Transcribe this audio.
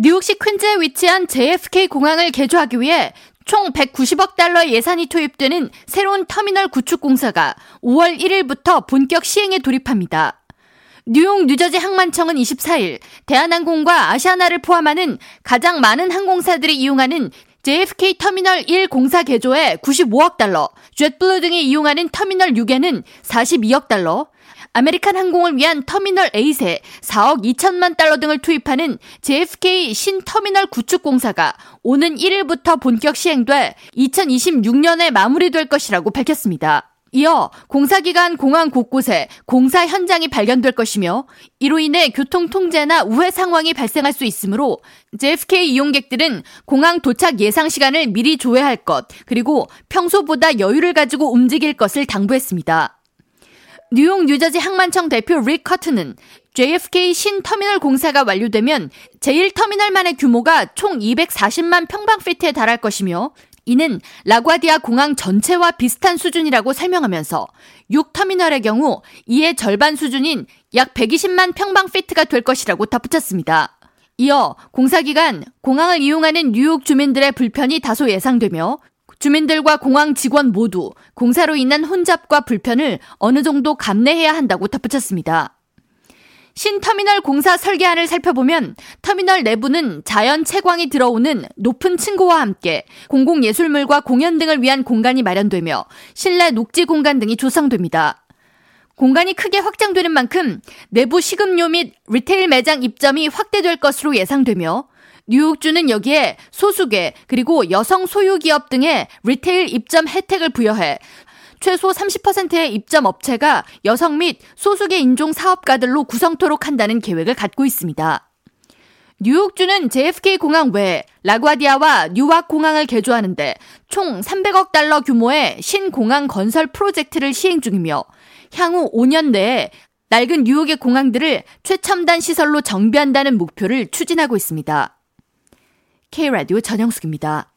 뉴욕시 퀸즈에 위치한 JFK 공항을 개조하기 위해 총 190억 달러의 예산이 투입되는 새로운 터미널 구축 공사가 5월 1일부터 본격 시행에 돌입합니다. 뉴욕 뉴저지 항만청은 24일 대한항공과 아시아나를 포함하는 가장 많은 항공사들이 이용하는 JFK 터미널 1 공사 개조에 95억 달러, 젯블루 등이 이용하는 터미널 6에는 42억 달러, 아메리칸 항공을 위한 터미널 8에 4억 2천만 달러 등을 투입하는 JFK 신터미널 구축 공사가 오는 1일부터 본격 시행돼 2026년에 마무리될 것이라고 밝혔습니다. 이어 공사기간 공항 곳곳에 공사 현장이 발견될 것이며 이로 인해 교통 통제나 우회 상황이 발생할 수 있으므로 JFK 이용객들은 공항 도착 예상 시간을 미리 조회할 것, 그리고 평소보다 여유를 가지고 움직일 것을 당부했습니다. 뉴욕 뉴저지 항만청 대표 릭 커트는 JFK 신터미널 공사가 완료되면 제1터미널만의 규모가 총 240만 평방피트에 달할 것이며 이는 라과디아 공항 전체와 비슷한 수준이라고 설명하면서 6터미널의 경우 이의 절반 수준인 약 120만 평방피트가 될 것이라고 덧붙였습니다. 이어 공사 기간 공항을 이용하는 뉴욕 주민들의 불편이 다소 예상되며 주민들과 공항 직원 모두 공사로 인한 혼잡과 불편을 어느 정도 감내해야 한다고 덧붙였습니다. 신터미널 공사 설계안을 살펴보면 터미널 내부는 자연 채광이 들어오는 높은 층고와 함께 공공예술물과 공연 등을 위한 공간이 마련되며 실내 녹지 공간 등이 조성됩니다. 공간이 크게 확장되는 만큼 내부 식음료 및 retail 매장 입점이 확대될 것으로 예상되며 뉴욕주는 여기에 소수계 그리고 여성 소유 기업 등의 retail 입점 혜택을 부여해 최소 30%의 입점 업체가 여성 및 소수계 인종 사업가들로 구성토록 한다는 계획을 갖고 있습니다. 뉴욕주는 JFK 공항 외 라과디아와 뉴악 공항을 개조하는데 총 300억 달러 규모의 신공항 건설 프로젝트를 시행 중이며 향후 5년 내에 낡은 뉴욕의 공항들을 최첨단 시설로 정비한다는 목표를 추진하고 있습니다. K라디오 전영숙입니다.